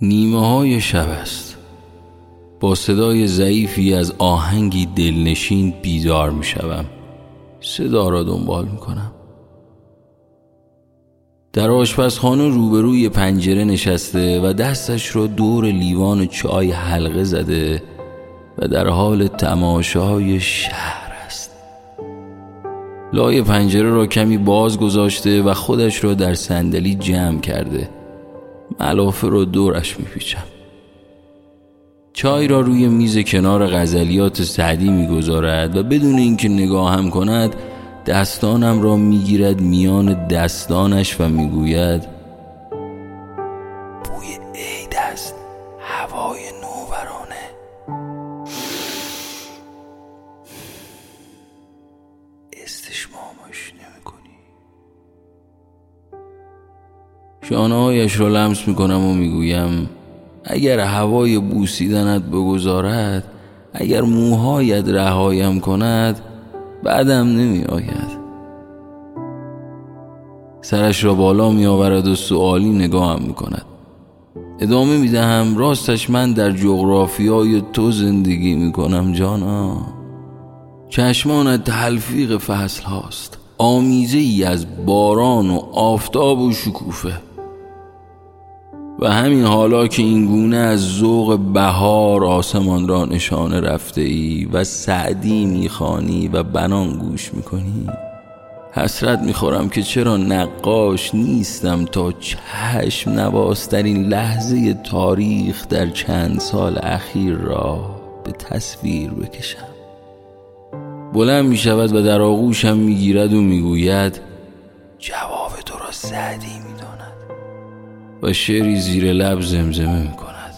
نیمه های شب است. با صدای ضعیفی از آهنگی دلنشین بیدار می شوم صدا را دنبال می کنم در آشپزخانه روبروی پنجره نشسته و دستش را دور لیوان چای حلقه زده و در حال تماشای شهر است. لای پنجره را کمی باز گذاشته و خودش را در صندلی جمع کرده. ملافه رو دورش میپیچم. چای را روی میز کنار غزلیات سعدی می‌گذارد و بدون اینکه نگاهم کند دستانم را می‌گیرد میان دستانش و می‌گوید شانههایش را لمس می‌کنم و می‌گویم اگر هوای بوسیدنت بگذارد اگر موهایت رهایم کند بعدم نمی آید سرش را بالا می آورد و سوالی نگاهم می کند ادامه می دهم راستش من در جغرافیای تو زندگی می کنم جانا. چشمانت تلفیق فصل هاست. آمیزه ای از باران و آفتاب و شکوفه. و همین حالا که این گونه از ذوق بهار آسمان را نشانه رفته ای و سعدی می‌خوانی و بنان گوش می‌کنی حسرت می‌خورم که چرا نقاش نیستم تا چشم نباسترین لحظه تاریخ در چند سال اخیر را به تصویر بکشم. بلند می‌شود و در آغوشم می‌گیرد و می‌گوید جواب تو را سعدی می‌داند. و شعری زیر لب زمزمه می کند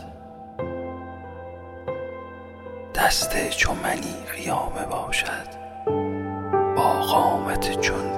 دست چو منی قیامه باشد با قامت چون